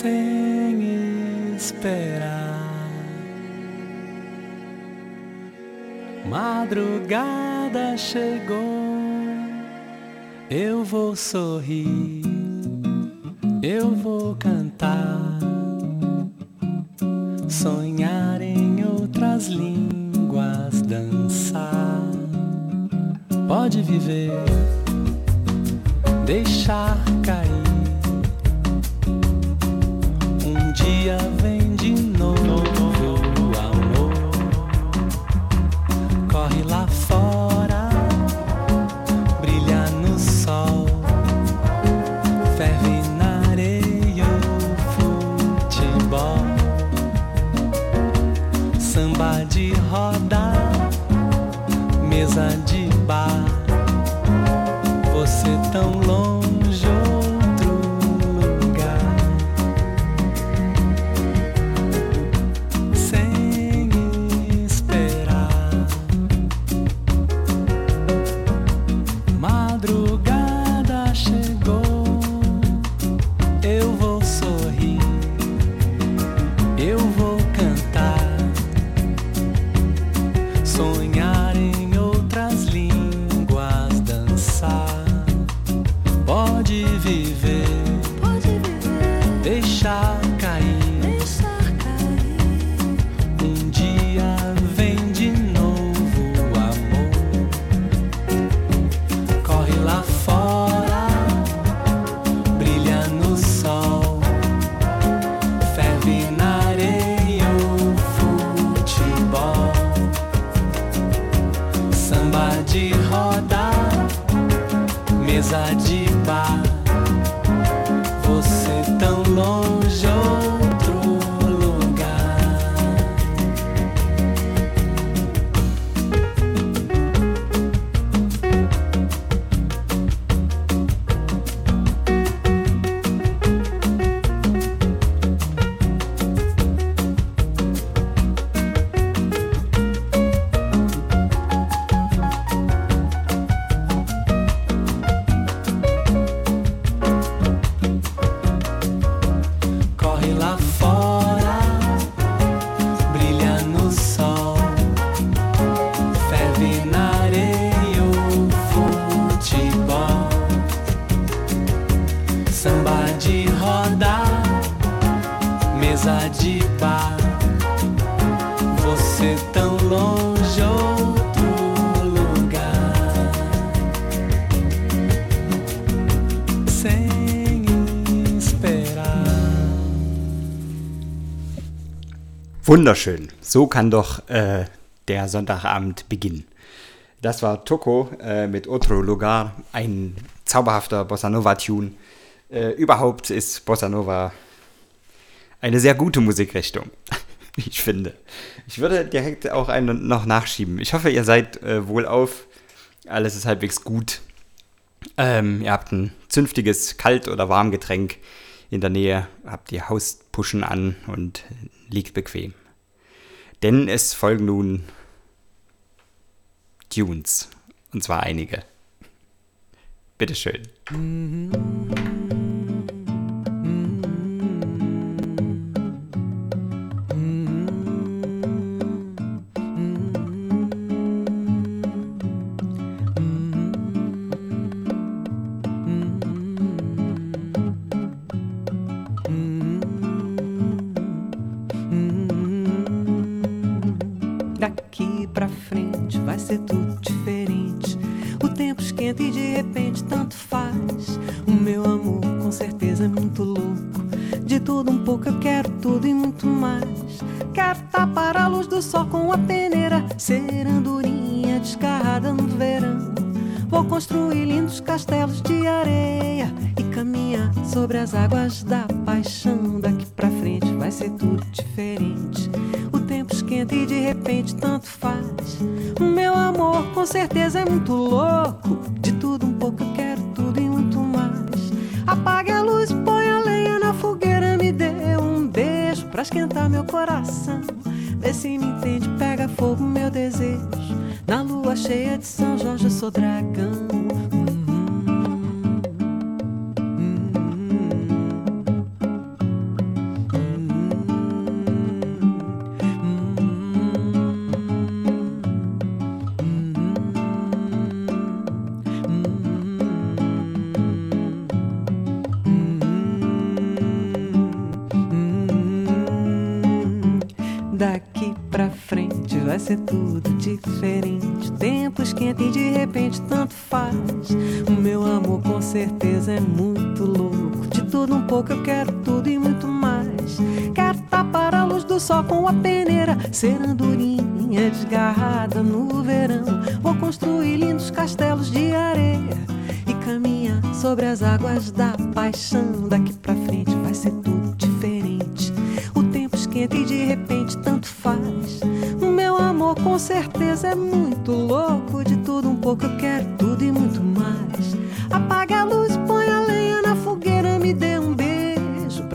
sem esperar. Madrugada chegou, eu vou sorrir, eu vou cantar, sonhar em outras línguas, dançar. Pode viver, deixar cair. Wunderschön. So kann doch äh, der Sonntagabend beginnen. Das war Toko äh, mit Otro Lugar, ein zauberhafter Bossa Nova-Tune. Äh, überhaupt ist Bossa Nova eine sehr gute Musikrichtung, ich finde. Ich würde direkt auch einen noch nachschieben. Ich hoffe, ihr seid äh, wohlauf. Alles ist halbwegs gut. Ähm, ihr habt ein zünftiges Kalt- oder Warmgetränk in der Nähe, habt die Hauspuschen an und liegt bequem. Denn es folgen nun Tunes. Und zwar einige. Bitteschön. Daqui muito mais. Quero tapar a luz do sol com a peneira, ser andorinha desgarrada no verão. Vou construir lindos castelos de areia e caminhar sobre as águas da paixão. Daqui pra frente vai ser tudo diferente. O tempo esquenta e de repente tanto faz. O meu amor com certeza é muito louco. Pra esquentar meu coração. Vê se me entende, pega fogo meu desejo. Na lua cheia de São Jorge eu sou dragão.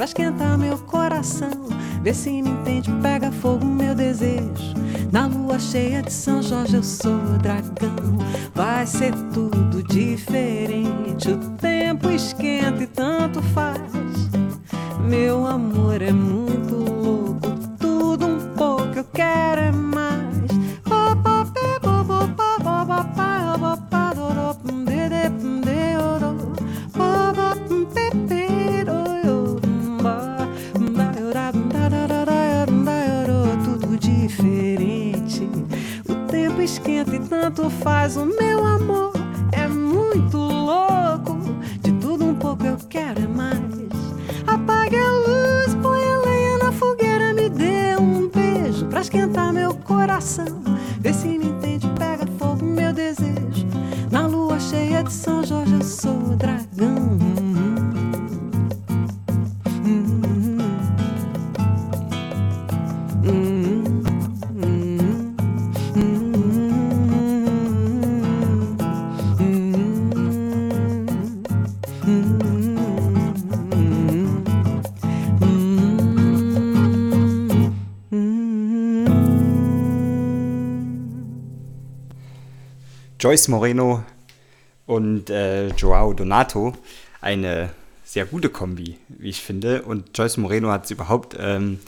Pra esquentar meu coração. Vê se me entende, pega fogo meu desejo. Na lua cheia de São Jorge eu sou dragão. Vai ser tudo diferente. O tempo Joyce Moreno und äh, Joao Donato eine sehr gute Kombi, wie ich finde. Und Joyce Moreno hat es überhaupt, ähm,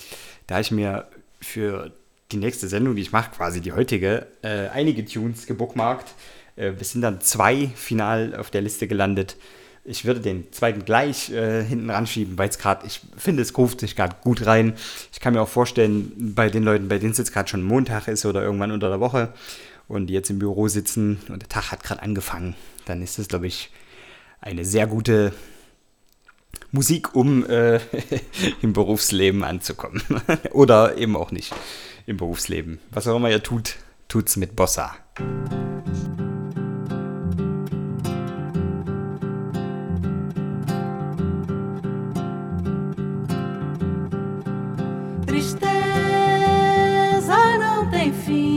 da ich mir für die nächste Sendung, die ich mache, quasi die heutige, äh, einige Tunes gebookmarkt. Äh, wir sind dann zwei final auf der Liste gelandet. Ich würde den zweiten gleich äh, hinten ranschieben, weil es gerade, ich finde, es ruft sich gerade gut rein. Ich kann mir auch vorstellen, bei den Leuten, bei denen es jetzt gerade schon Montag ist oder irgendwann unter der Woche und jetzt im Büro sitzen und der Tag hat gerade angefangen, dann ist es, glaube ich, eine sehr gute Musik, um äh, im Berufsleben anzukommen. Oder eben auch nicht im Berufsleben. Was auch immer ihr tut, tut's mit Bossa. Tristeza não tem fim,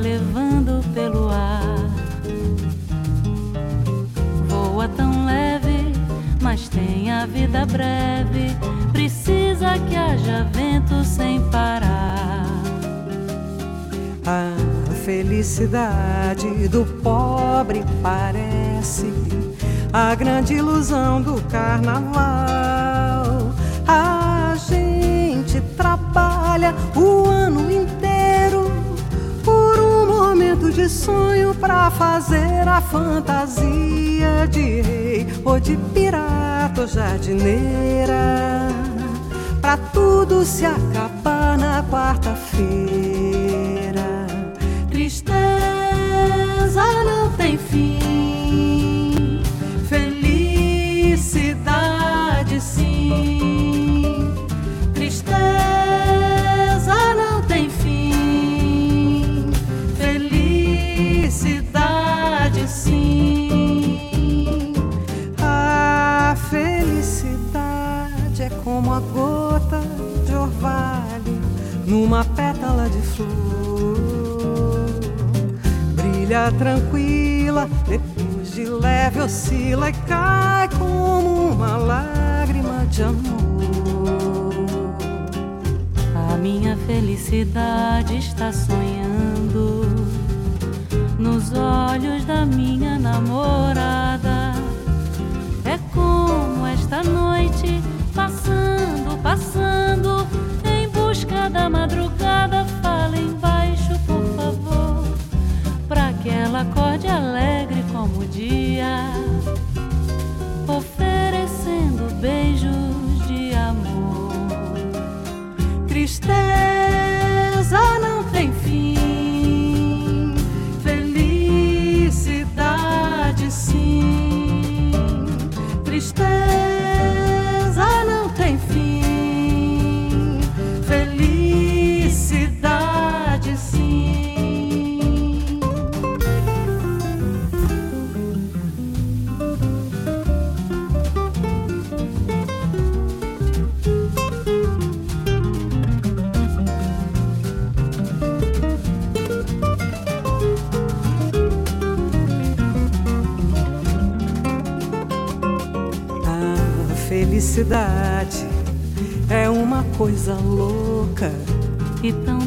levando pelo ar. Voa tão leve, mas tem a vida breve. Precisa que haja vento sem parar. A felicidade do pobre parece a grande ilusão do carnaval. A gente trabalha o ano inteiro de sonho pra fazer a fantasia de rei ou de pirata ou jardineira. Pra tudo se acabar na quarta-feira. Tristeza não tem fim, felicidade sim. Felicidade é como a gota de orvalho numa pétala de flor. Brilha tranquila, depois de leve oscila e cai como uma lágrima de amor. A minha felicidade está sonhando nos olhos da minha namorada. esta noite, passando, passando, em busca da madrugada, fala embaixo, por favor, pra que ela acorde alegre como o dia, felicidade é uma coisa louca. E tão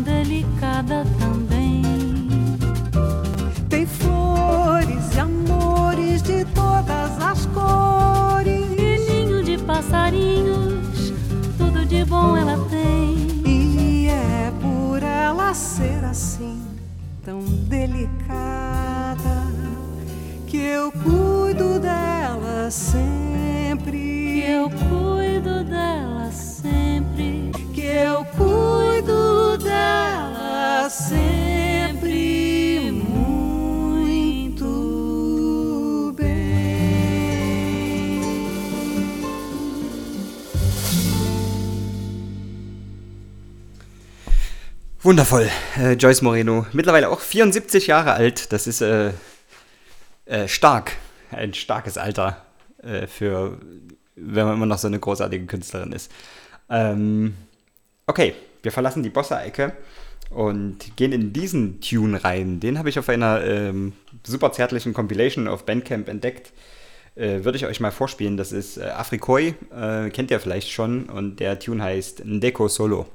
Wundervoll. Äh, Joyce Moreno, mittlerweile auch 74 Jahre alt. Das ist äh, äh, stark. Ein starkes Alter äh, für, wenn man immer noch so eine großartige Künstlerin ist. Ähm, okay, wir verlassen die Bossa-Ecke und gehen in diesen Tune rein. Den habe ich auf einer ähm, super zärtlichen Compilation auf Bandcamp entdeckt. Äh, Würde ich euch mal vorspielen. Das ist äh, Afrikoi, kennt ihr vielleicht schon. Und der Tune heißt Ndeko Solo.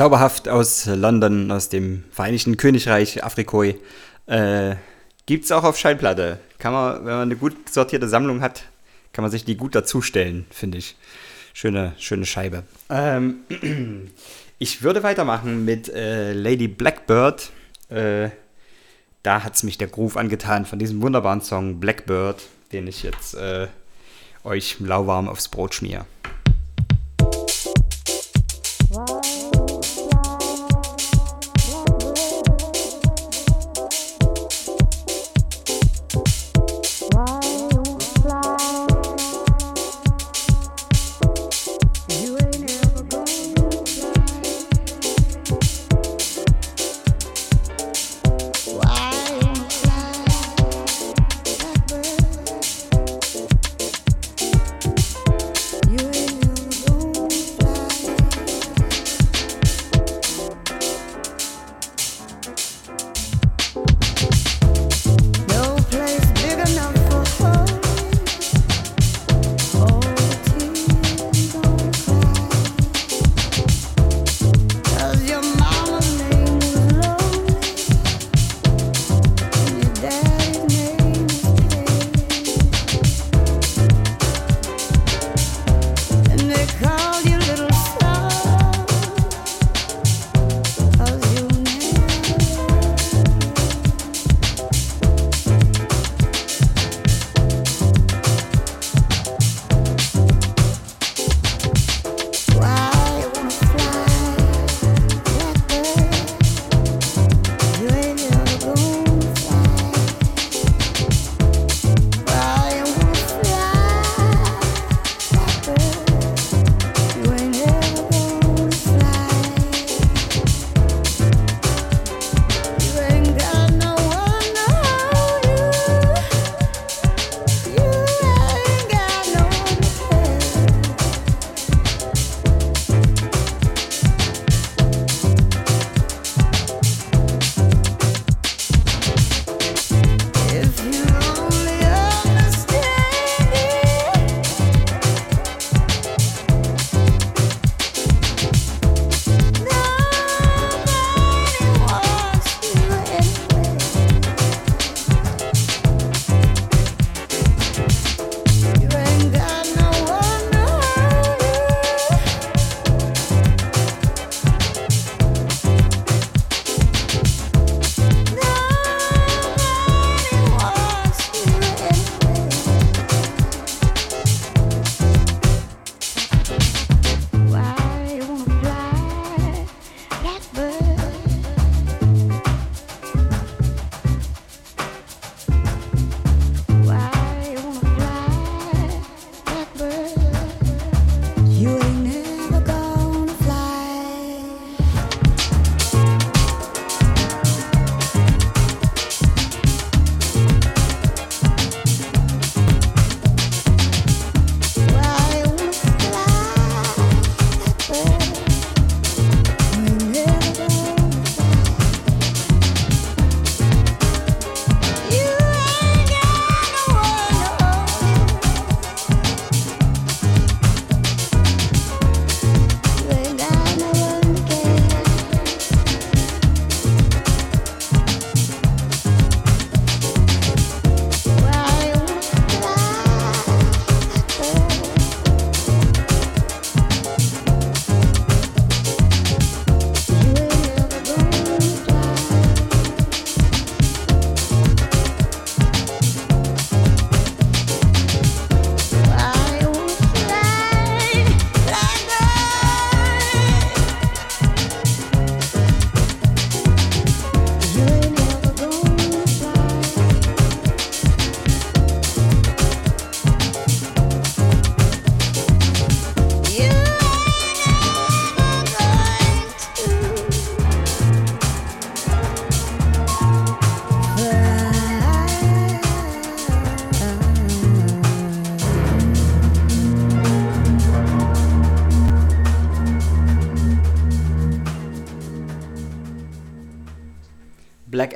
Zauberhaft aus London, aus dem Vereinigten Königreich, Afrikoi. Äh, Gibt es auch auf Schallplatte. Kann man, wenn man eine gut sortierte Sammlung hat, kann man sich die gut dazustellen, finde ich. Schöne, schöne Scheibe. Ähm, ich würde weitermachen mit äh, Lady Blackbird. Äh, da hat es mich der Groove angetan von diesem wunderbaren Song Blackbird, den ich jetzt äh, euch lauwarm aufs Brot schmier.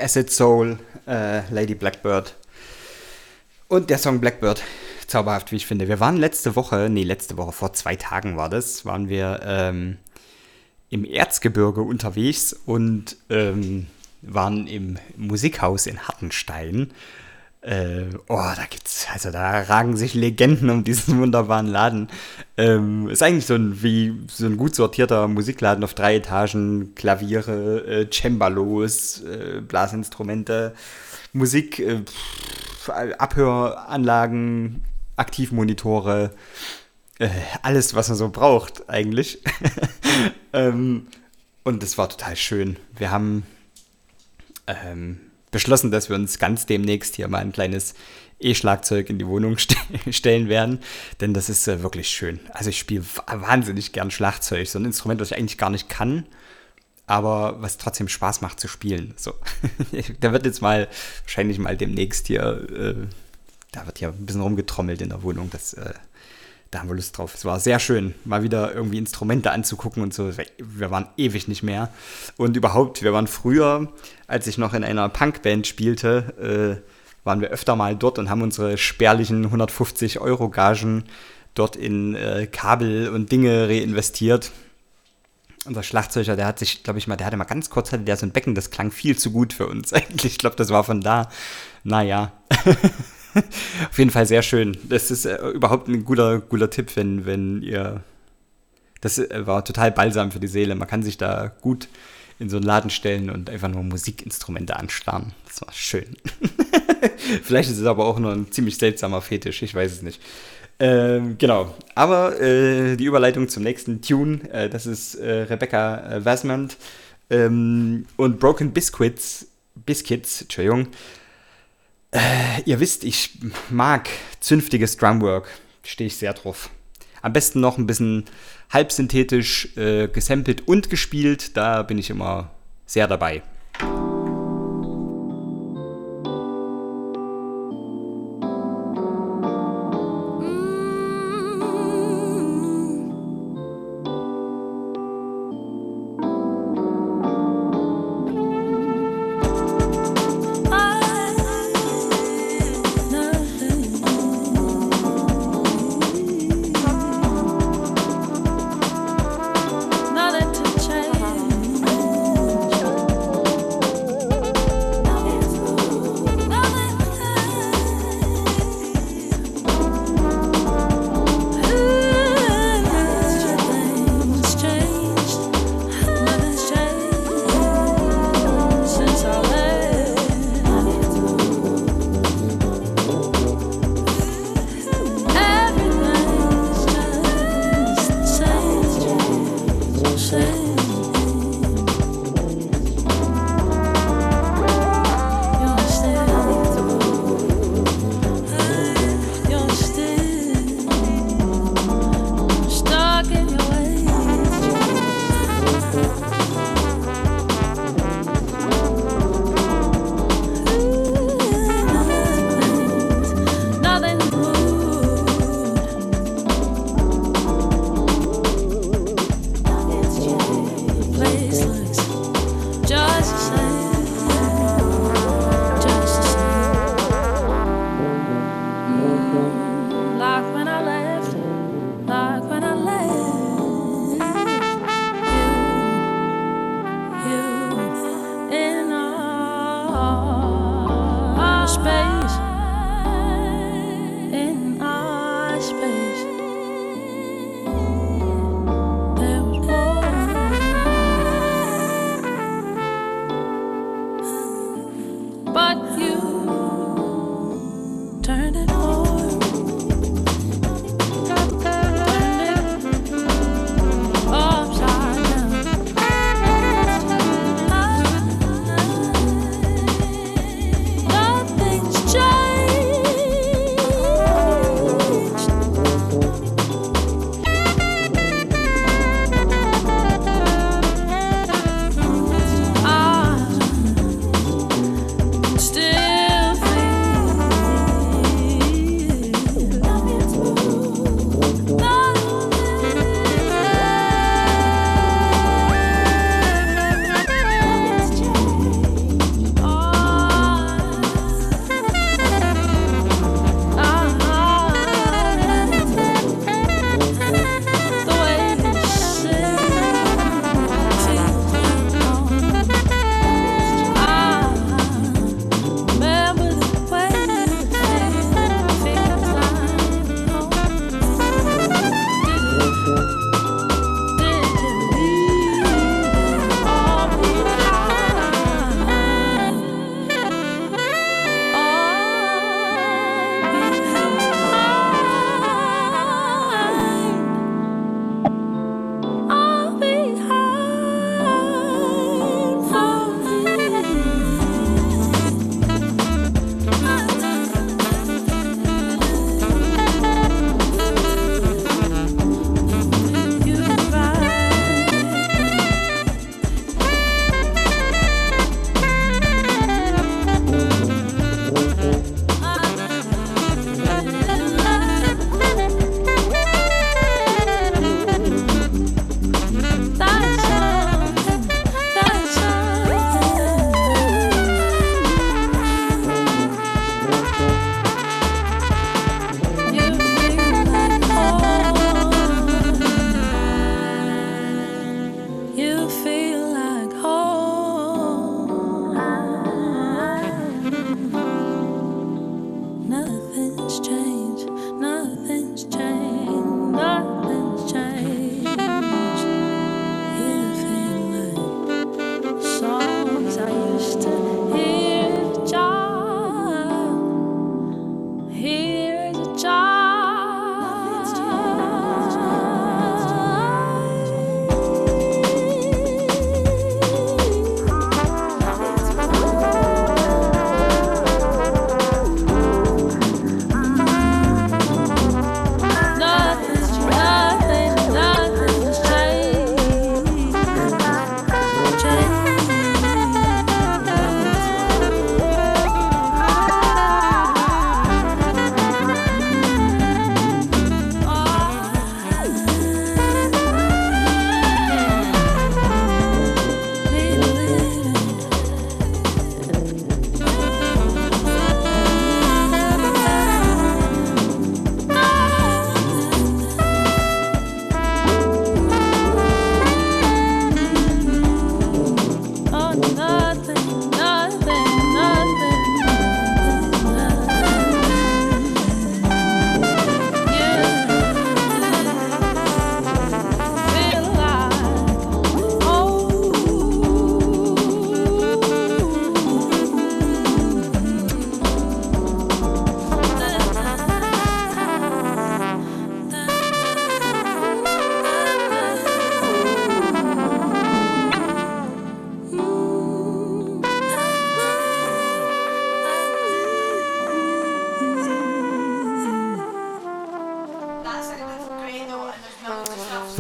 Acid Soul, äh, Lady Blackbird. Und der Song Blackbird, zauberhaft, wie ich finde. Wir waren letzte Woche, nee, letzte Woche, vor zwei Tagen war das, waren wir ähm, im Erzgebirge unterwegs und ähm, waren im Musikhaus in Hartenstein. Äh, oh, da gibt's, also da ragen sich Legenden um diesen wunderbaren Laden. Ähm, ist eigentlich so ein, wie so ein gut sortierter Musikladen auf drei Etagen, Klaviere, äh, Cembalos, äh, Blasinstrumente, Musik, äh, pff, Abhöranlagen, Aktivmonitore, äh, alles, was man so braucht, eigentlich. ähm, und das war total schön. Wir haben ähm, beschlossen, dass wir uns ganz demnächst hier mal ein kleines E-Schlagzeug in die Wohnung ste stellen werden, denn das ist äh, wirklich schön. Also ich spiele wahnsinnig gern Schlagzeug, so ein Instrument, das ich eigentlich gar nicht kann, aber was trotzdem Spaß macht zu spielen. So, da wird jetzt mal wahrscheinlich mal demnächst hier, äh, da wird ja ein bisschen rumgetrommelt in der Wohnung. Das äh, da haben wir Lust drauf. Es war sehr schön, mal wieder irgendwie Instrumente anzugucken und so. Wir waren ewig nicht mehr. Und überhaupt, wir waren früher, als ich noch in einer Punkband spielte, äh, waren wir öfter mal dort und haben unsere spärlichen 150 Euro Gagen dort in äh, Kabel und Dinge reinvestiert. Unser Schlagzeuger, der hat sich, glaube ich mal, der hatte mal ganz kurz, hatte der so ein Becken, das klang viel zu gut für uns eigentlich. Ich glaube, das war von da. Naja. Auf jeden Fall sehr schön. Das ist äh, überhaupt ein guter, guter Tipp, wenn, wenn ihr. Das äh, war total balsam für die Seele. Man kann sich da gut in so einen Laden stellen und einfach nur Musikinstrumente anstarren. Das war schön. Vielleicht ist es aber auch nur ein ziemlich seltsamer Fetisch, ich weiß es nicht. Ähm, genau, aber äh, die Überleitung zum nächsten Tune, äh, das ist äh, Rebecca äh, Wasmond ähm, und Broken Biscuits, Biscuits, Entschuldigung, äh, ihr wisst, ich mag zünftiges Drumwork. Stehe ich sehr drauf. Am besten noch ein bisschen halbsynthetisch äh, gesampelt und gespielt. Da bin ich immer sehr dabei.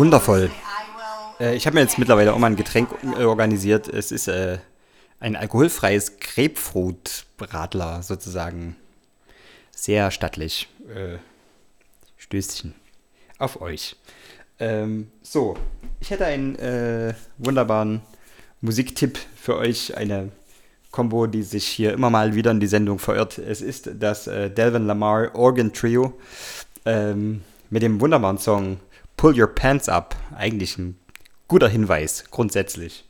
Wundervoll. Äh, ich habe mir jetzt mittlerweile auch mal ein Getränk äh, organisiert. Es ist äh, ein alkoholfreies Grapefruit-Radler sozusagen. Sehr stattlich. Äh, Stößchen auf euch. Ähm, so, ich hätte einen äh, wunderbaren Musiktipp für euch. Eine Combo, die sich hier immer mal wieder in die Sendung verirrt. Es ist das äh, Delvin Lamar Organ Trio ähm, mit dem wunderbaren Song Pull Your Pants Up. Eigentlich ein guter Hinweis, grundsätzlich.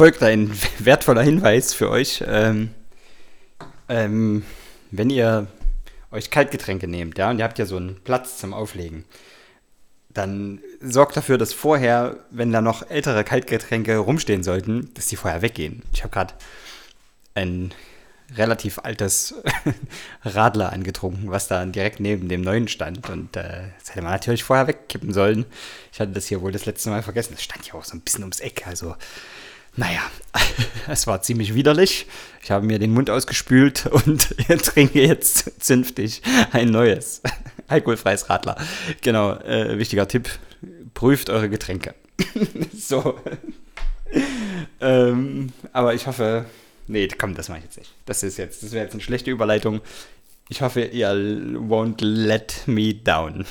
Folgt ein wertvoller Hinweis für euch. Ähm, ähm, wenn ihr euch Kaltgetränke nehmt, ja, und ihr habt ja so einen Platz zum Auflegen, dann sorgt dafür, dass vorher, wenn da noch ältere Kaltgetränke rumstehen sollten, dass die vorher weggehen. Ich habe gerade ein relativ altes Radler angetrunken, was da direkt neben dem neuen stand. Und äh, das hätte man natürlich vorher wegkippen sollen. Ich hatte das hier wohl das letzte Mal vergessen. Das stand ja auch so ein bisschen ums Eck. Also, naja, es war ziemlich widerlich. Ich habe mir den Mund ausgespült und trinke jetzt zünftig ein neues alkoholfreies Radler. Genau, äh, wichtiger Tipp. Prüft eure Getränke. so. ähm, aber ich hoffe, Nee, komm, das mache ich jetzt nicht. Das ist jetzt, das wäre jetzt eine schlechte Überleitung. Ich hoffe, ihr won't let me down.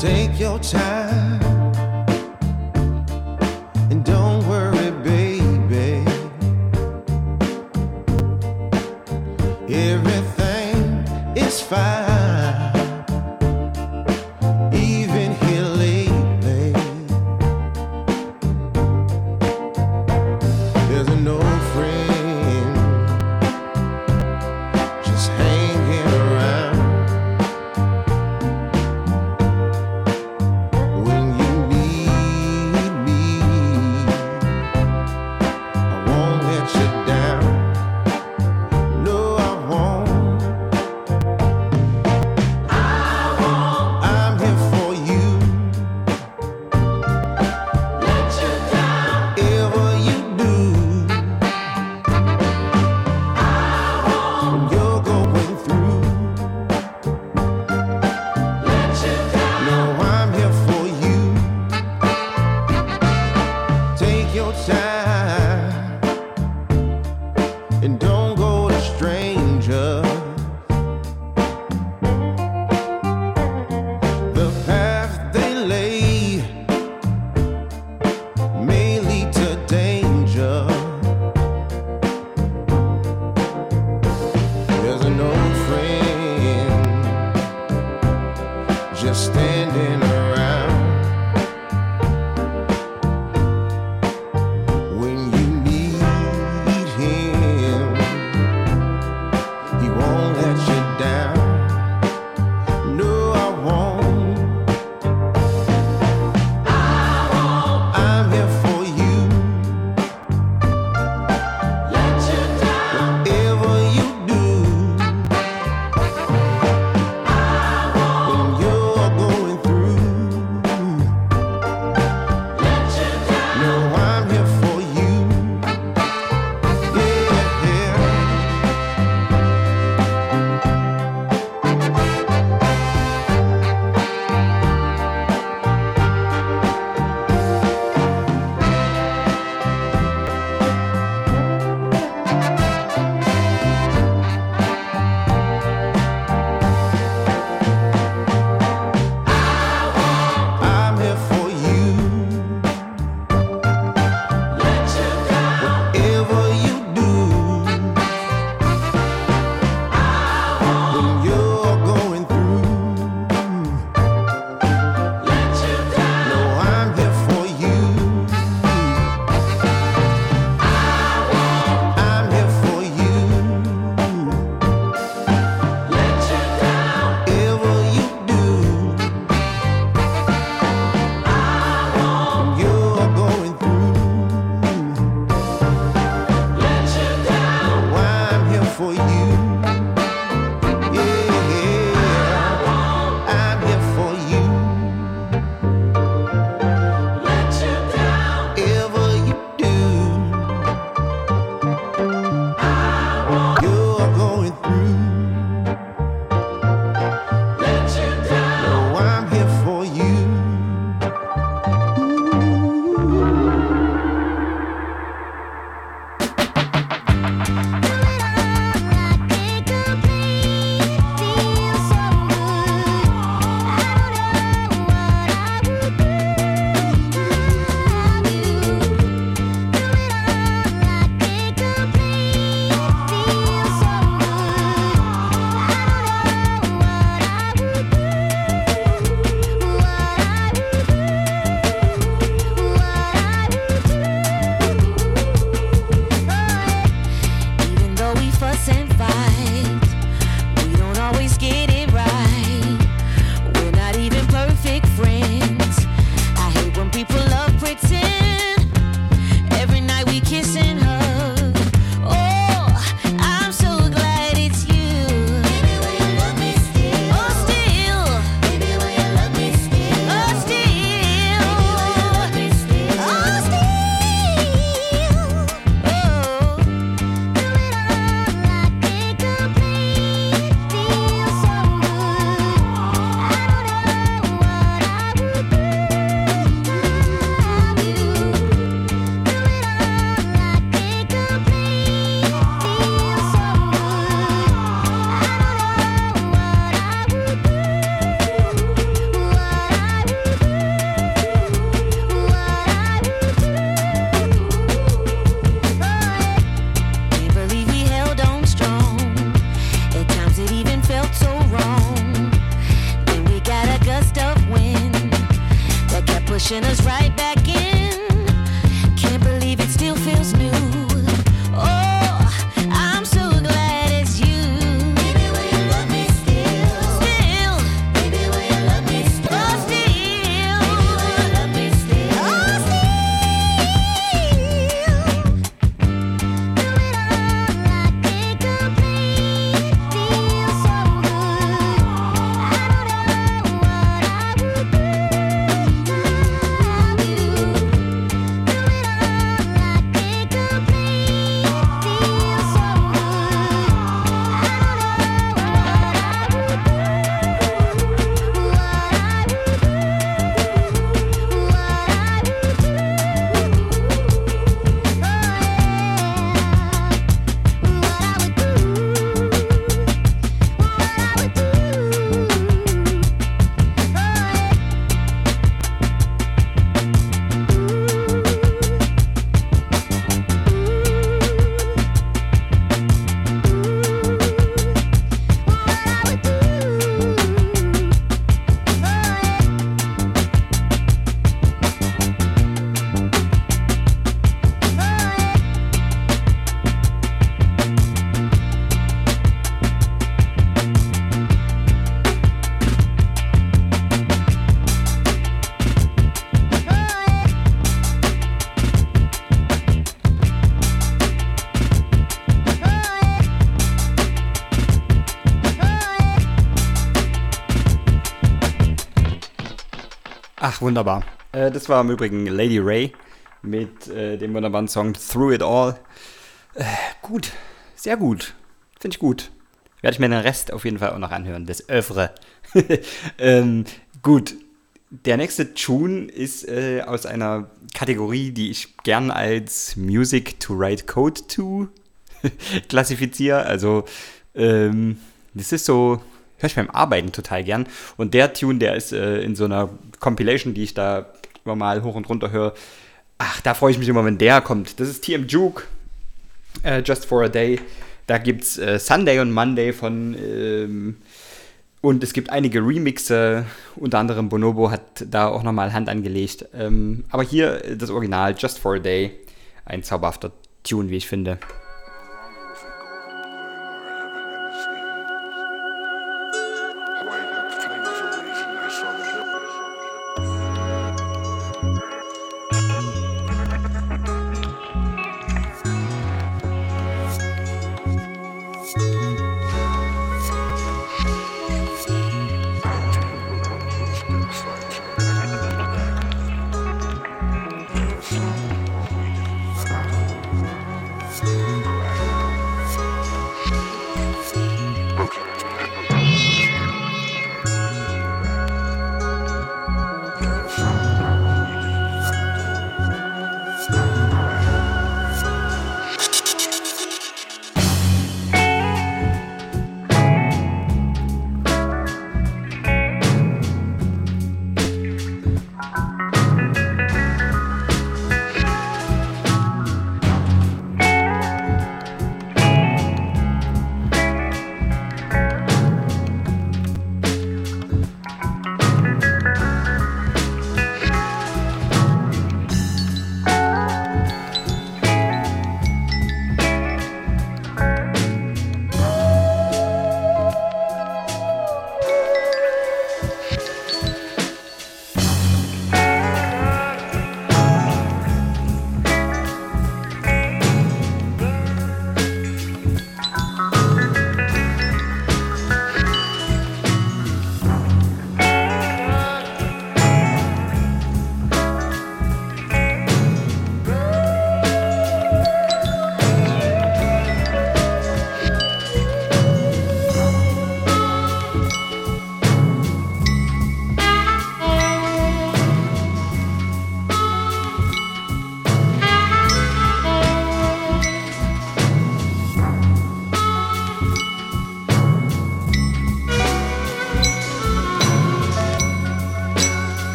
Take your time wunderbar. Äh, das war im Übrigen Lady Ray mit äh, dem wunderbaren Song Through It All. Äh, gut, sehr gut. Finde ich gut. Werde ich mir den Rest auf jeden Fall auch noch anhören, das Övre. ähm, gut, der nächste Tune ist äh, aus einer Kategorie, die ich gern als Music to Write Code to klassifiziere. Also, ähm, das ist so, höre ich beim Arbeiten total gern. Und der Tune, der ist äh, in so einer Compilation, die ich da immer mal hoch und runter höre. Ach, da freue ich mich immer, wenn der kommt. Das ist TM Juke, äh, Just for a Day. Da gibt es äh, Sunday und Monday von. Ähm, und es gibt einige Remixe, unter anderem Bonobo hat da auch nochmal Hand angelegt. Ähm, aber hier äh, das Original, Just for a Day. Ein zauberhafter Tune, wie ich finde.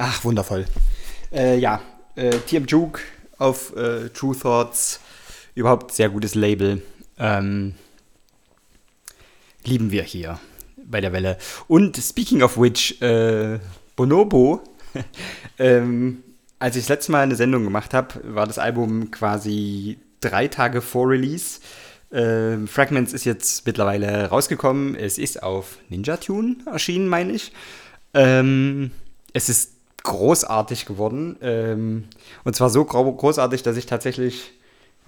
Ach, wundervoll. Äh, ja, äh, TM Juke auf äh, True Thoughts. Überhaupt sehr gutes Label. Ähm, lieben wir hier bei der Welle. Und speaking of which, äh, Bonobo, ähm, als ich das letzte Mal eine Sendung gemacht habe, war das Album quasi drei Tage vor Release. Ähm, Fragments ist jetzt mittlerweile rausgekommen. Es ist auf Ninja Tune erschienen, meine ich. Ähm, es ist großartig geworden. Ähm, und zwar so gro großartig, dass ich tatsächlich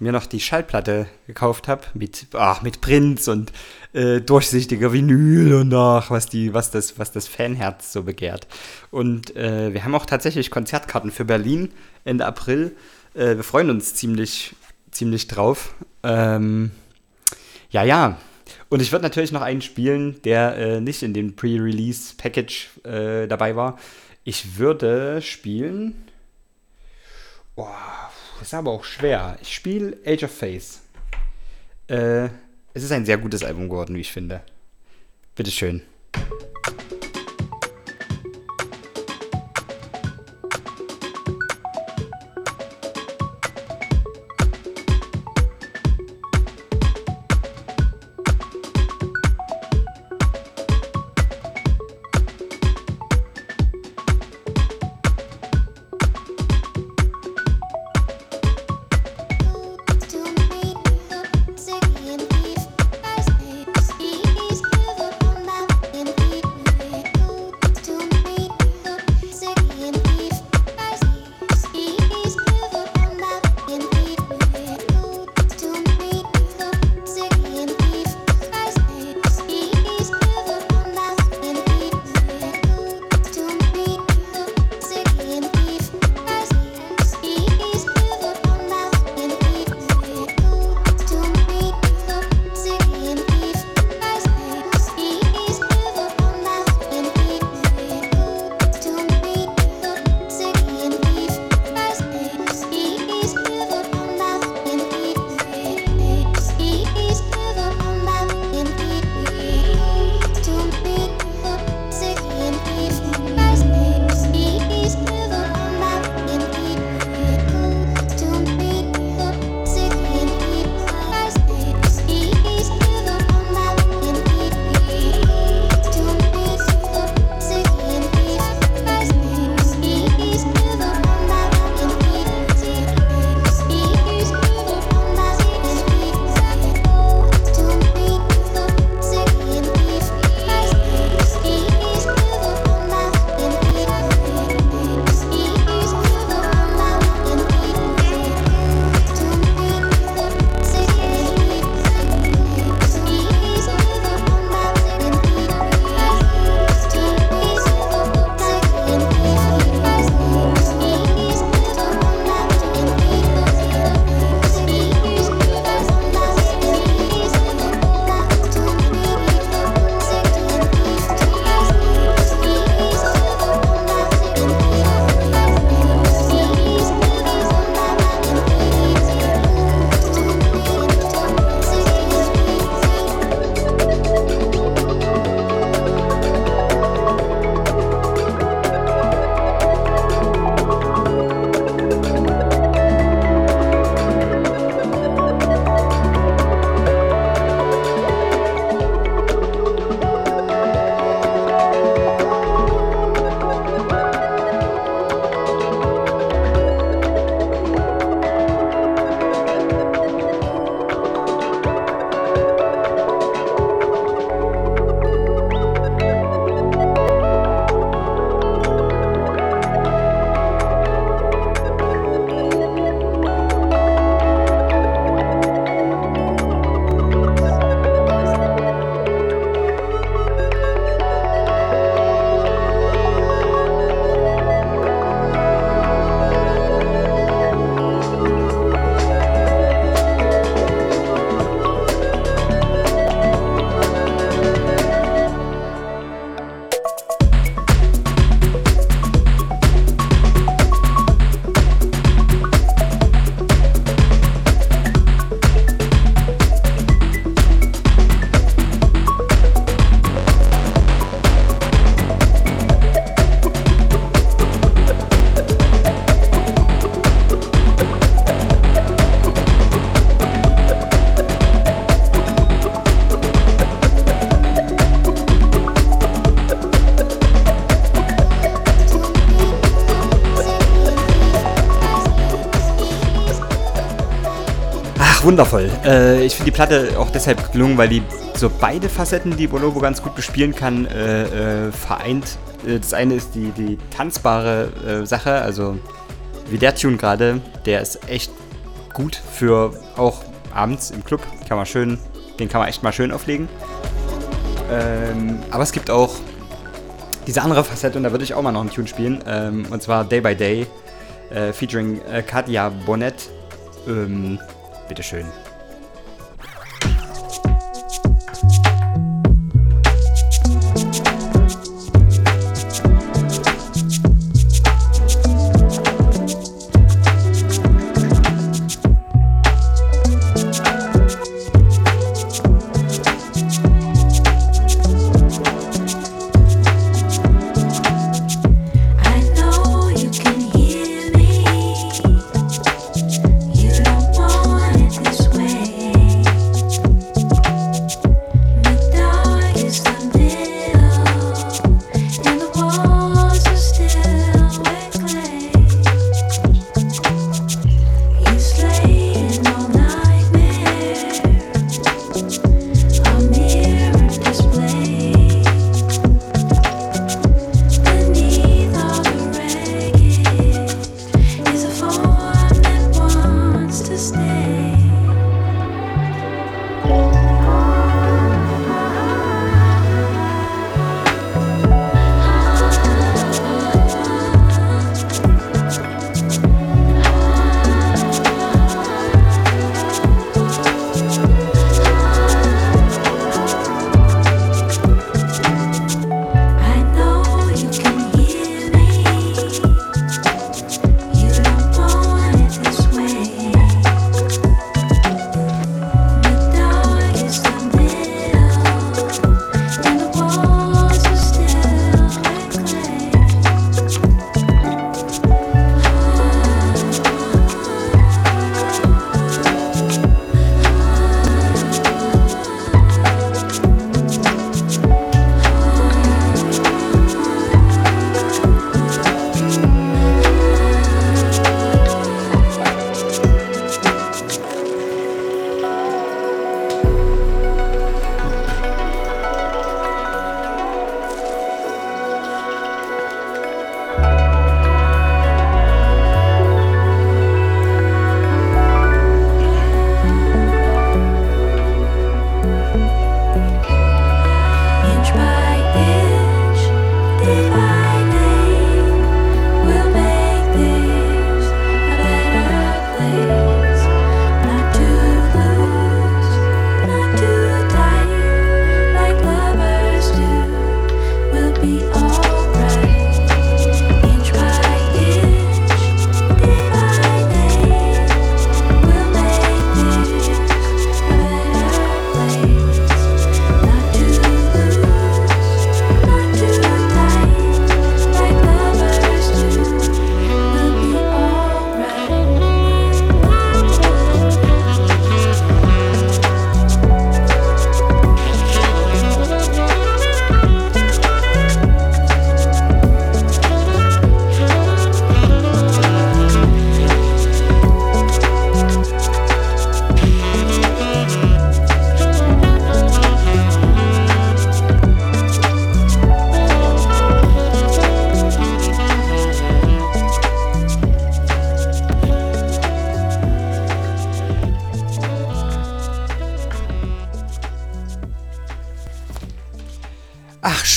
mir noch die Schallplatte gekauft habe mit, ach, mit Prints und äh, durchsichtiger Vinyl und ach, was, die, was, das, was das Fanherz so begehrt. Und äh, wir haben auch tatsächlich Konzertkarten für Berlin Ende April. Äh, wir freuen uns ziemlich, ziemlich drauf. Ähm, ja, ja. Und ich würde natürlich noch einen spielen, der äh, nicht in dem Pre-Release-Package äh, dabei war. Ich würde spielen. Das ist aber auch schwer. Ich spiele Age of Face. Äh, es ist ein sehr gutes Album geworden, wie ich finde. Bitteschön. Sick Wundervoll. Äh, ich finde die Platte auch deshalb gelungen, weil die so beide Facetten, die Bonobo ganz gut bespielen kann, äh, äh, vereint. Äh, Das eine ist die, die tanzbare äh, Sache, also wie der Tune gerade, der ist echt gut für auch abends im Club. Kann man schön, den kann man echt mal schön auflegen. Ähm, aber es gibt auch diese andere Facette und da würde ich auch mal noch einen Tune spielen. Ähm, und zwar Day by Day, äh, featuring Katja Bonnet. Ähm, bitteschön. I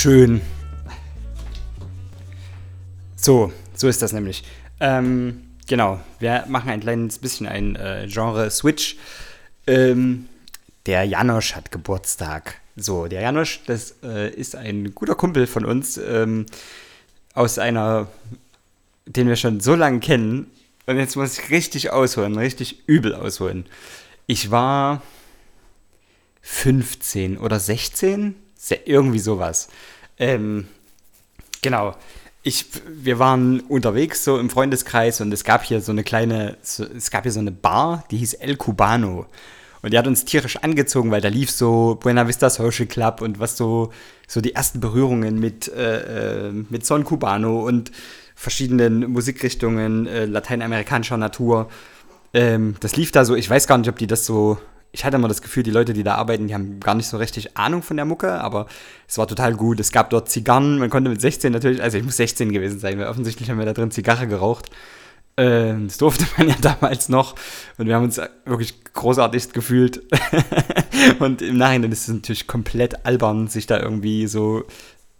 schön. So, so ist das nämlich. Ähm, genau, wir machen ein kleines bisschen ein äh, Genre-Switch. Ähm, der Janosch hat Geburtstag. So, der Janosch, das äh, ist ein guter Kumpel von uns ähm, aus einer, den wir schon so lange kennen. Und jetzt muss ich richtig ausholen, richtig übel ausholen. Ich war 15 oder 16, Se- irgendwie sowas. Ähm, genau. Ich, wir waren unterwegs so im Freundeskreis und es gab hier so eine kleine, so, es gab hier so eine Bar, die hieß El Cubano. Und die hat uns tierisch angezogen, weil da lief so Buena Vista Social Club und was so, so die ersten Berührungen mit, äh, äh, mit Son Cubano und verschiedenen Musikrichtungen äh, lateinamerikanischer Natur. Ähm, das lief da so, ich weiß gar nicht, ob die das so. Ich hatte immer das Gefühl, die Leute, die da arbeiten, die haben gar nicht so richtig Ahnung von der Mucke, aber es war total gut. Es gab dort Zigarren, man konnte mit 16 natürlich, also ich muss 16 gewesen sein, weil offensichtlich haben wir da drin Zigarre geraucht. Ähm, Das durfte man ja damals noch und wir haben uns wirklich großartig gefühlt. und im Nachhinein ist es natürlich komplett albern, sich da irgendwie so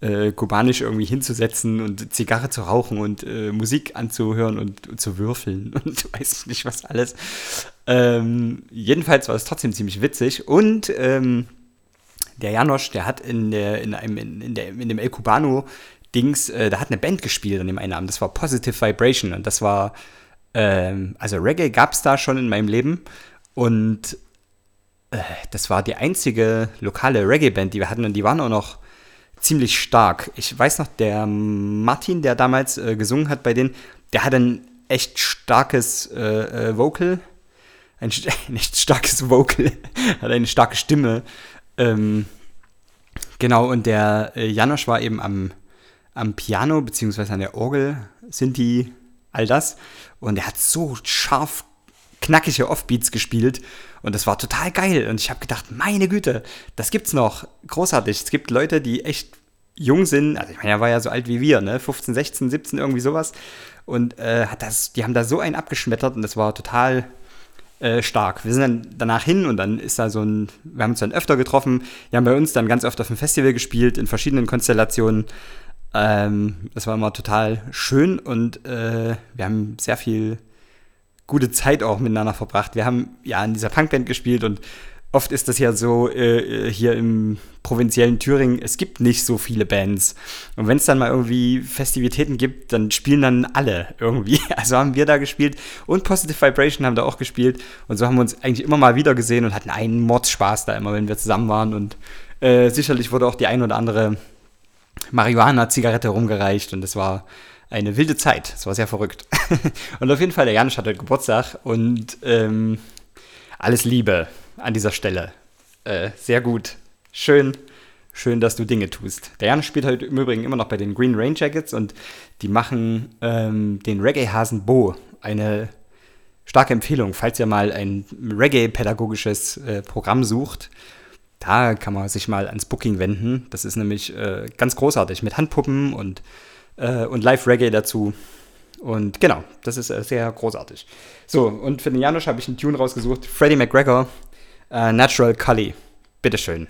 äh, kubanisch irgendwie hinzusetzen und Zigarre zu rauchen und äh, Musik anzuhören und, und zu würfeln und weiß ich nicht was alles. Ähm, jedenfalls war es trotzdem ziemlich witzig und ähm, der Janosch, der hat in, der, in, einem, in, in, der, in dem El Cubano Dings, äh, da hat eine Band gespielt an dem einen Abend. Das war Positive Vibration und das war, ähm, also Reggae gab es da schon in meinem Leben und äh, das war die einzige lokale Reggae-Band, die wir hatten und die waren auch noch ziemlich stark. Ich weiß noch, der Martin, der damals äh, gesungen hat bei denen, der hat ein echt starkes äh, äh, Vocal, ein, ein echt starkes Vocal, hat eine starke Stimme. Ähm, genau, und der äh, Janosch war eben am, am Piano, beziehungsweise an der Orgel, sind die all das. Und er hat so scharf knackige Offbeats gespielt und das war total geil. Und ich habe gedacht, meine Güte, das gibt's noch. Großartig. Es gibt Leute, die echt jung sind. Also ich meine, er war ja so alt wie wir, ne? 15, 16, 17, irgendwie sowas. Und äh, hat das, die haben da so einen abgeschmettert und das war total äh, stark. Wir sind dann danach hin und dann ist da so ein, wir haben uns dann öfter getroffen. Wir haben bei uns dann ganz oft auf dem Festival gespielt, in verschiedenen Konstellationen. Ähm, das war immer total schön und äh, wir haben sehr viel gute Zeit auch miteinander verbracht. Wir haben ja in dieser Punkband gespielt und oft ist das ja so äh, hier im provinziellen Thüringen, es gibt nicht so viele Bands. Und wenn es dann mal irgendwie Festivitäten gibt, dann spielen dann alle irgendwie. Also haben wir da gespielt und Positive Vibration haben da auch gespielt. Und so haben wir uns eigentlich immer mal wieder gesehen und hatten einen Mordspaß da immer, wenn wir zusammen waren. Und äh, sicherlich wurde auch die ein oder andere Marihuana-Zigarette rumgereicht und es war eine wilde Zeit. Es war sehr verrückt. und auf jeden Fall, der Janusz hat heute Geburtstag und ähm, alles Liebe an dieser Stelle. Äh, sehr gut. Schön, schön, dass du Dinge tust. Der Janusz spielt heute im Übrigen immer noch bei den Green Rain Jackets und die machen ähm, den Reggae-Hasen Bo. Eine starke Empfehlung, falls ihr mal ein Reggae-pädagogisches äh, Programm sucht. Da kann man sich mal ans Booking wenden. Das ist nämlich äh, ganz großartig mit Handpuppen und, äh, und Live-Reggae dazu. Und genau, das ist äh, sehr großartig. So, und für den Janusz habe ich einen Tune rausgesucht. Freddie McGregor, äh, Natural Cully. Bitteschön.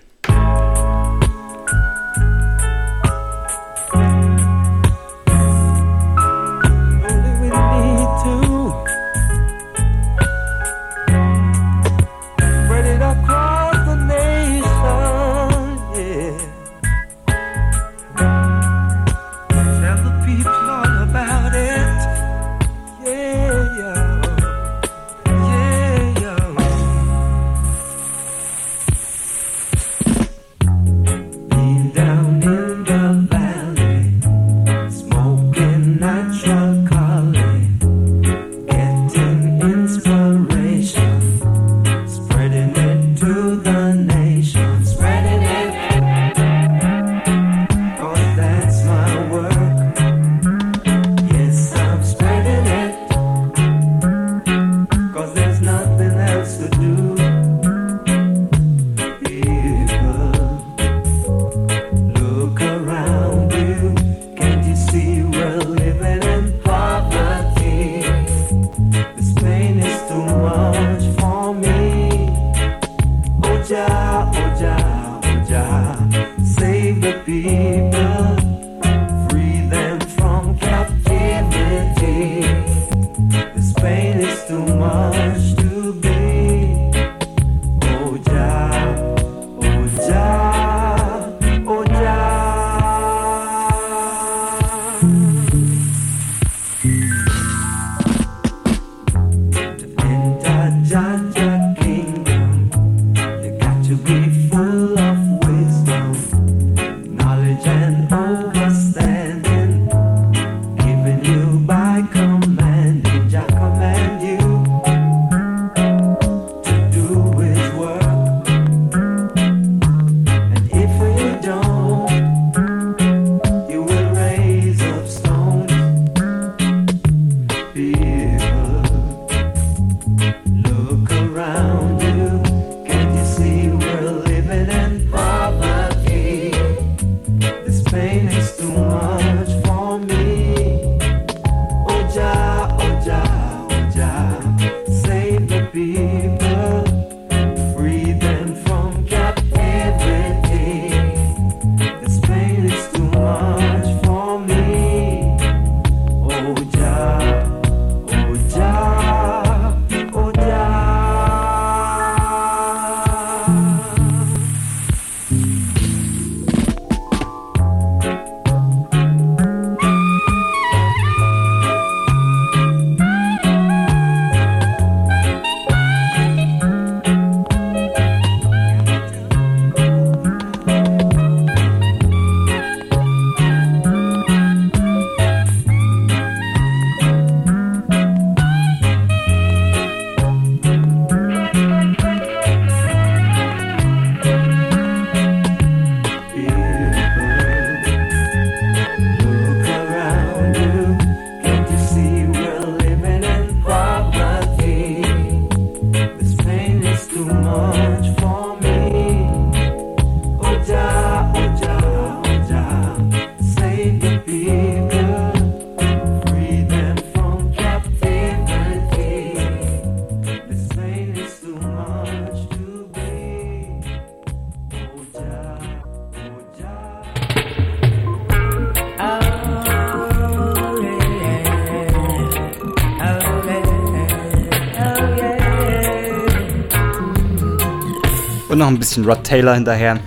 Und noch ein bisschen Rod Taylor hinterher.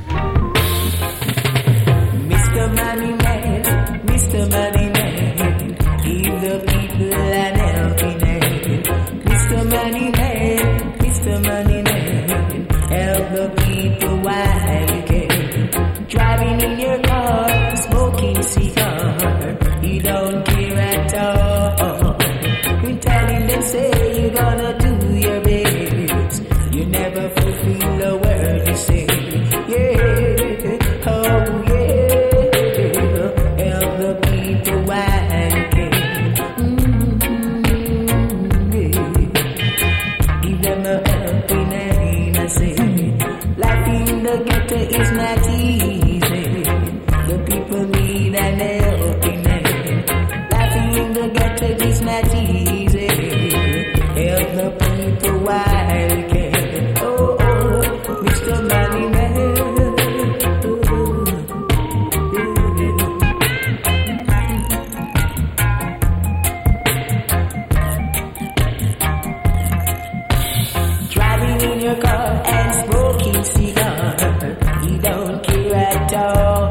Oh.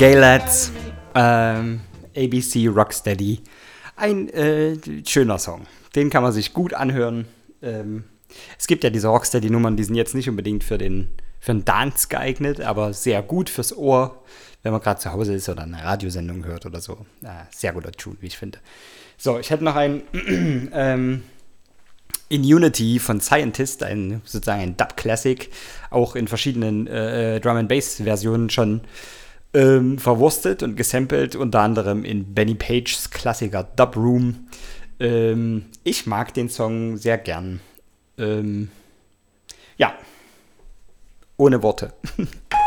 The Gay Lads, ähm, ABC Rocksteady. Ein äh, schöner Song. Den kann man sich gut anhören. Ähm, es gibt ja diese Rocksteady-Nummern, die sind jetzt nicht unbedingt für den, für den Dance geeignet, aber sehr gut fürs Ohr, wenn man gerade zu Hause ist oder eine Radiosendung hört oder so. Äh, sehr guter Tune, wie ich finde. So, ich hätte noch einen ähm, in Unity von Scientist, ein sozusagen ein Dub-Classic, auch in verschiedenen äh, Drum and Bass-Versionen schon ähm, verwurstet und gesampelt, unter anderem in Benny Pages Klassiker Dub Room. Ähm, ich mag den Song sehr gern. Ähm, ja, ohne Worte.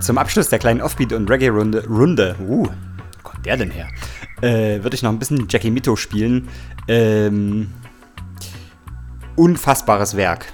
zum Abschluss der kleinen Offbeat- und Reggae-Runde, Runde, uh, wo kommt der denn her? Äh, würde ich noch ein bisschen Jackie Mito spielen. Ähm, unfassbares Werk.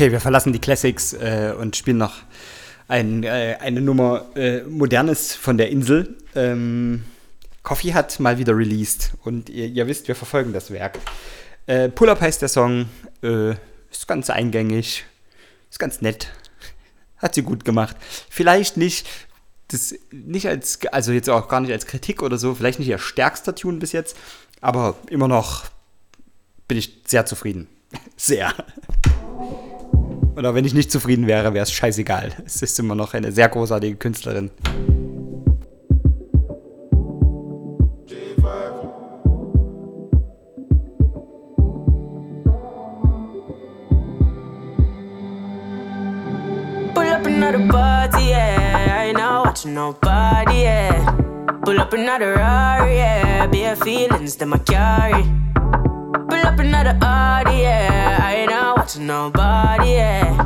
Okay, wir verlassen die Classics äh, und spielen noch ein, äh, eine Nummer äh, Modernes von der Insel. Ähm, Coffee hat mal wieder released und ihr, ihr wisst, wir verfolgen das Werk. Äh, Pull Up heißt der Song, äh, ist ganz eingängig, ist ganz nett, hat sie gut gemacht. Vielleicht nicht, das nicht als, also jetzt auch gar nicht als Kritik oder so, vielleicht nicht ihr stärkster Tune bis jetzt, aber immer noch bin ich sehr zufrieden. Sehr. Oder wenn ich nicht zufrieden wäre, wäre es scheißegal. Es ist immer noch eine sehr großartige Künstlerin. Nobody, yeah. Pull up another Rari, yeah. Bare feelings that I carry. Pull up another Audi, yeah. I watching nobody, yeah.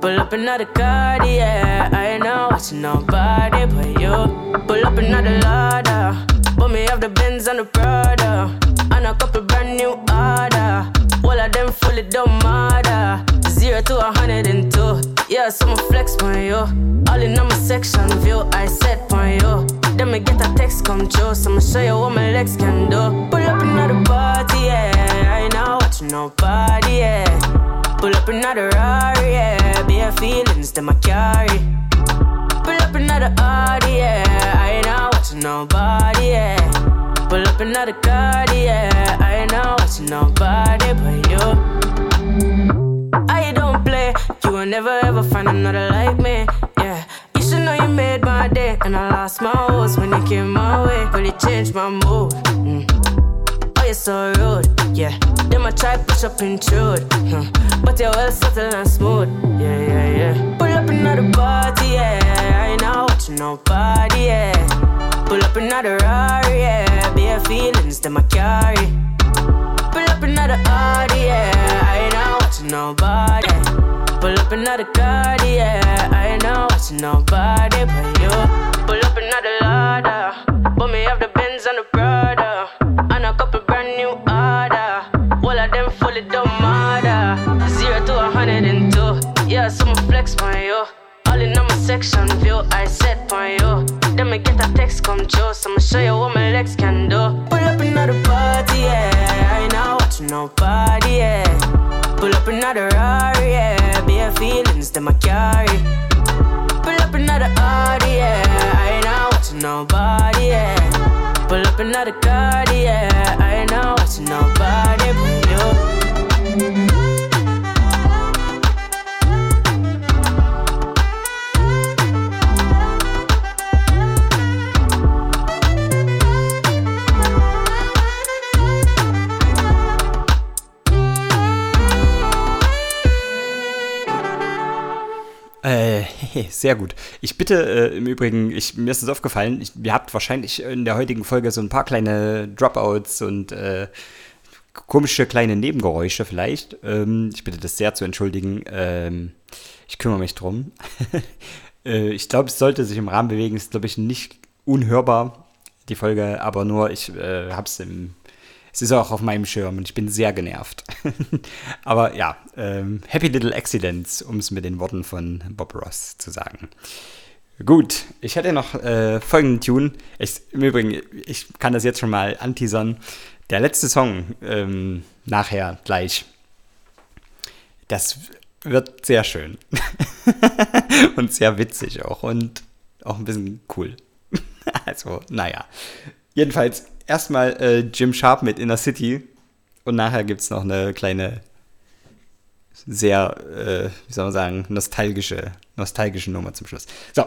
Pull up another card, yeah. I ain't not watching nobody but you. Pull up another Lada. But me have the Benz and the Prada. And a couple brand new order. All of them fully don't matter. Zero to a hundred and two. Yeah, so I'ma flex on you. All in on my section view, I set on you. Then me get a text come true, so I'ma show you what my legs can do. Pull up another party, yeah. I ain't not watching nobody, yeah. Pull up another Rari, yeah. Bare feelings that I carry. Pull up another Audi, yeah. I ain't out watching nobody, yeah. Pull up another card, yeah. I ain't out watching nobody but you. I don't play, you will never ever find another like me, yeah. You should know you made my day, and I lost my horse when you came my way. Really changed my mood. Mm. So rude, yeah. Then I try push up intrude, huh. but you're well subtle and smooth, yeah, yeah, yeah. Pull up another party, yeah. I ain't not watching nobody, yeah. Pull up another Rari, yeah. Bare feelings that I carry. Pull up another Audi, yeah. I ain't not watching nobody. Pull up another card, yeah. I ain't not watching nobody but you. Pull up another Lada. But me have the Benz and the Prada. And a couple brand new order. All of them fully don't matter. Zero to a hundred and two. Yeah, so flex on you. All in on my section view, I set on you. Then me get a text come true, so I'ma show you what my legs can do. Pull up another party, yeah. I ain't not watching nobody, yeah. Pull up another Rari, yeah. Bare feelings that I carry. Pull up another Audi, yeah. I ain't not watching nobody, yeah. Pull up another card, yeah. I ain't not watching nobody but you. Eh, Äh, sehr gut. Ich bitte äh, im Übrigen, ich, mir ist es aufgefallen, ich, ihr habt wahrscheinlich in der heutigen Folge so ein paar kleine Dropouts und äh, komische kleine Nebengeräusche vielleicht. Ähm, ich bitte das sehr zu entschuldigen. Ähm, ich kümmere mich drum. äh, ich glaube, es sollte sich im Rahmen bewegen. Ist, glaube ich, nicht unhörbar, die Folge, aber nur, ich äh, habe es im es ist auch auf meinem Schirm und ich bin sehr genervt. Aber ja, ähm, Happy Little Accidents, um es mit den Worten von Bob Ross zu sagen. Gut, ich hätte noch äh, folgenden Tune. Ich, Im Übrigen, ich kann das jetzt schon mal anteasern. Der letzte Song, ähm, nachher gleich, das wird sehr schön. und sehr witzig auch und auch ein bisschen cool. also, naja. Jedenfalls erstmal äh, Jim Sharp mit Inner City und nachher gibt es noch eine kleine, sehr, äh, wie soll man sagen, nostalgische, nostalgische Nummer zum Schluss. So.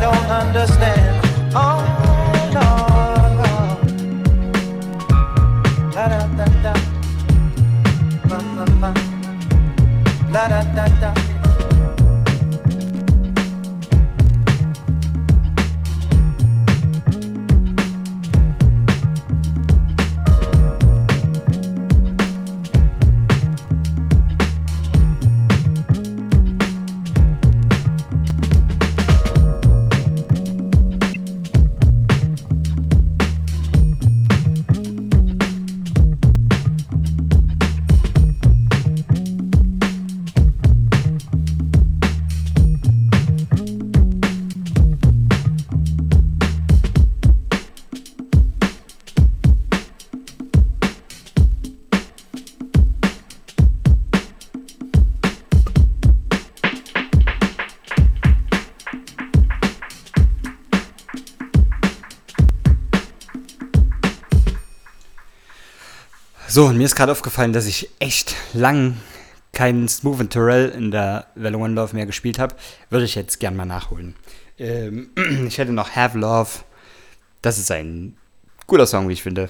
don't understand. So, und mir ist gerade aufgefallen, dass ich echt lang keinen Smooth and Terrell in der Well One Love mehr gespielt habe. Würde ich jetzt gern mal nachholen. Ähm, ich hätte noch Have Love. Das ist ein guter Song, wie ich finde.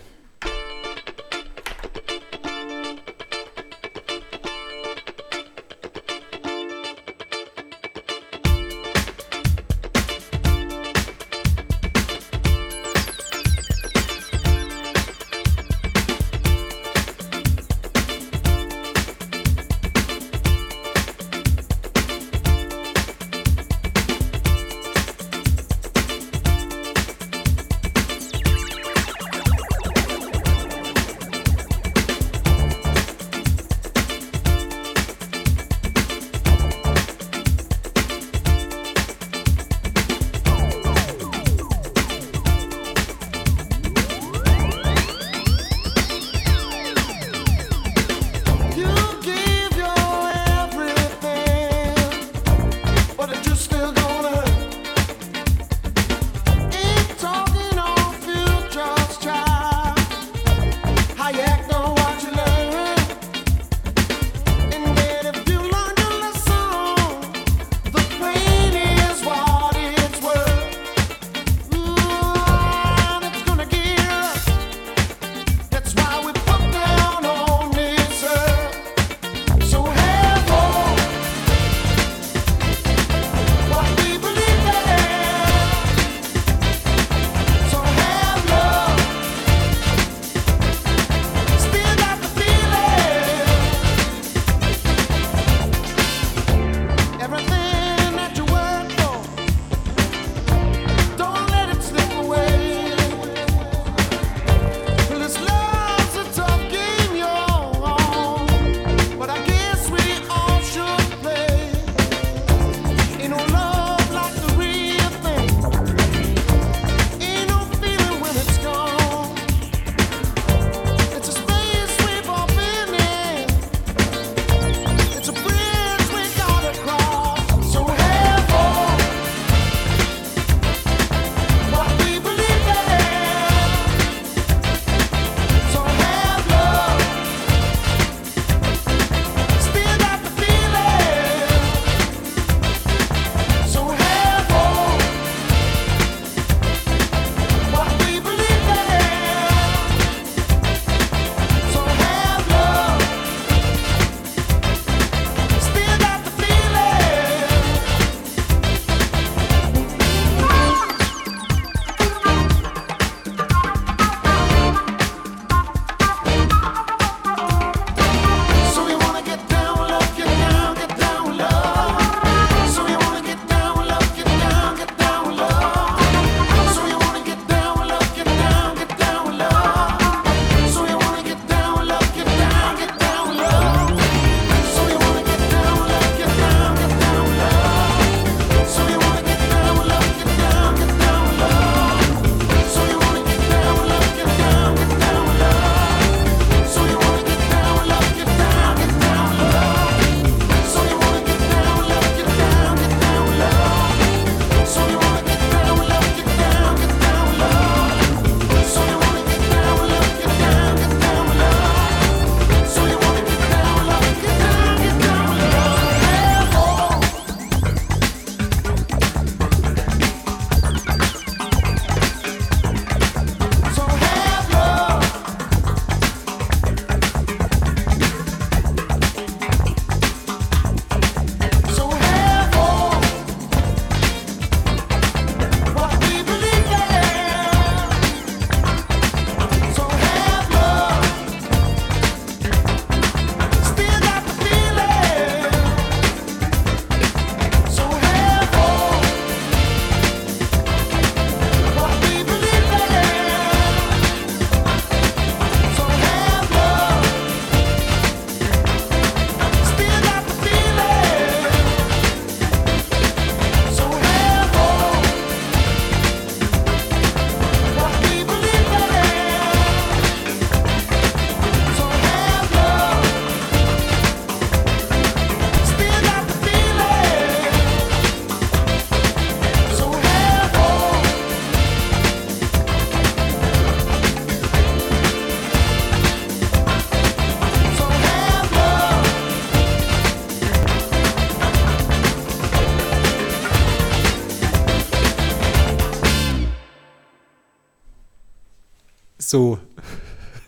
So.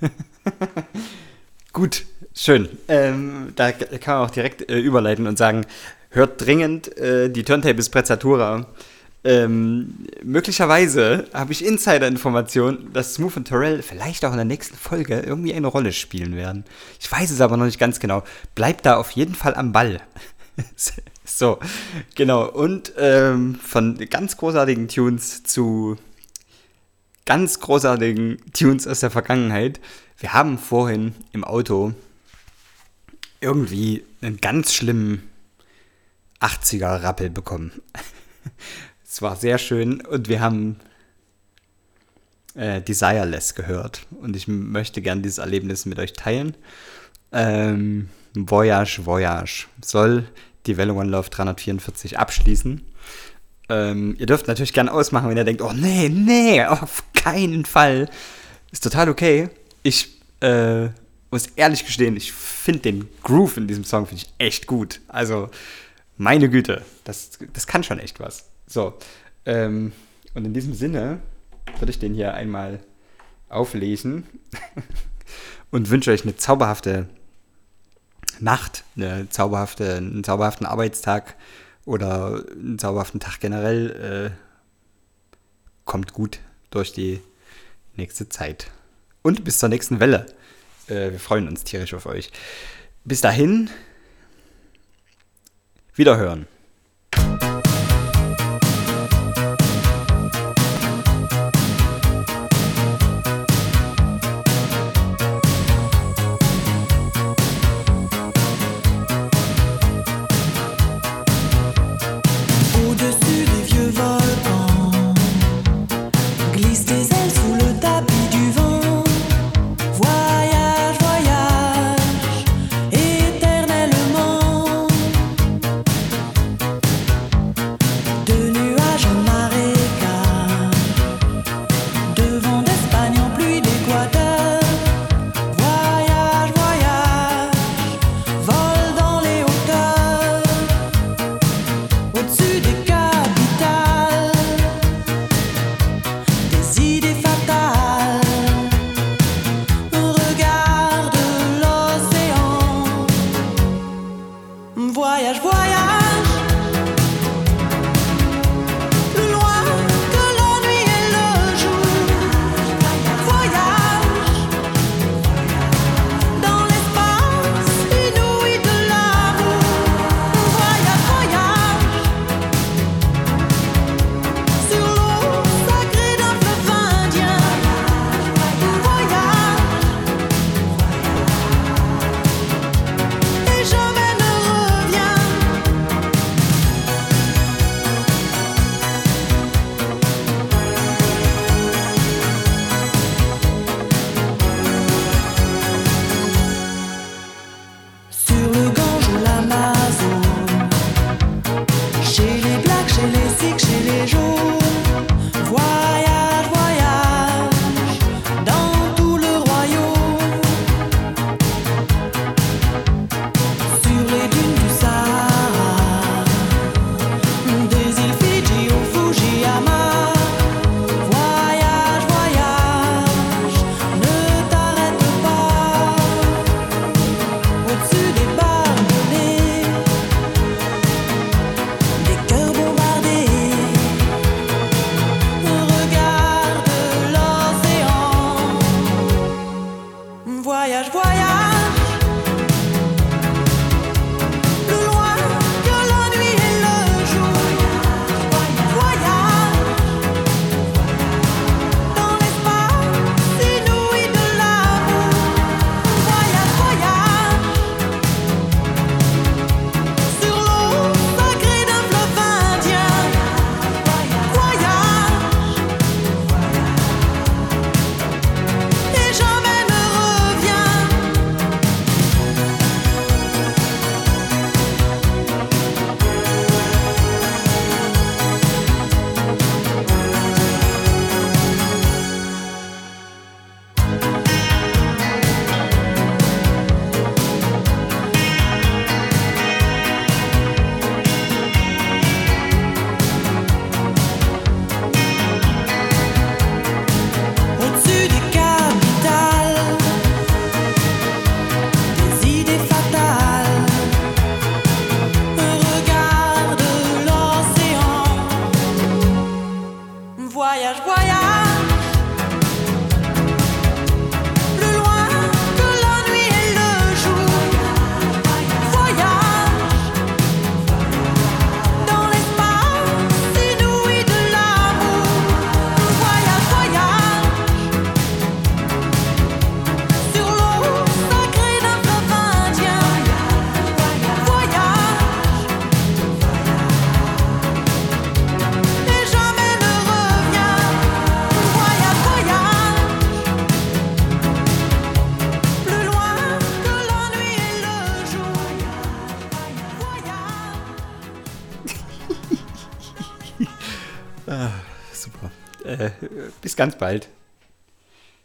Gut, schön. Ähm, da kann man auch direkt äh, überleiten und sagen, hört dringend äh, die Turntables Prezzatura. Ähm, möglicherweise habe ich Insider-Informationen, dass Smooth und Terrell vielleicht auch in der nächsten Folge irgendwie eine Rolle spielen werden. Ich weiß es aber noch nicht ganz genau. Bleibt da auf jeden Fall am Ball. so, genau. Und ähm, von ganz großartigen Tunes zu ganz großartigen Tunes aus der Vergangenheit. Wir haben vorhin im Auto irgendwie einen ganz schlimmen 80er-Rappel bekommen. Es war sehr schön und wir haben äh, Desireless gehört. Und ich möchte gerne dieses Erlebnis mit euch teilen. Ähm, Voyage, Voyage soll die Welle One Love 344 abschließen. Ähm, ihr dürft natürlich gerne ausmachen, wenn ihr denkt, oh nee, nee, auf keinen Fall. Ist total okay. Ich äh, muss ehrlich gestehen, ich finde den Groove in diesem Song finde ich echt gut. Also, meine Güte, das, das kann schon echt was. So, ähm, und in diesem Sinne würde ich den hier einmal auflesen und wünsche euch eine zauberhafte Nacht, eine zauberhafte, einen zauberhaften Arbeitstag oder einen zauberhaften Tag generell. Äh, kommt gut durch die nächste Zeit. Und bis zur nächsten Welle. Äh, wir freuen uns tierisch auf euch. Bis dahin, wiederhören. Bis ganz bald.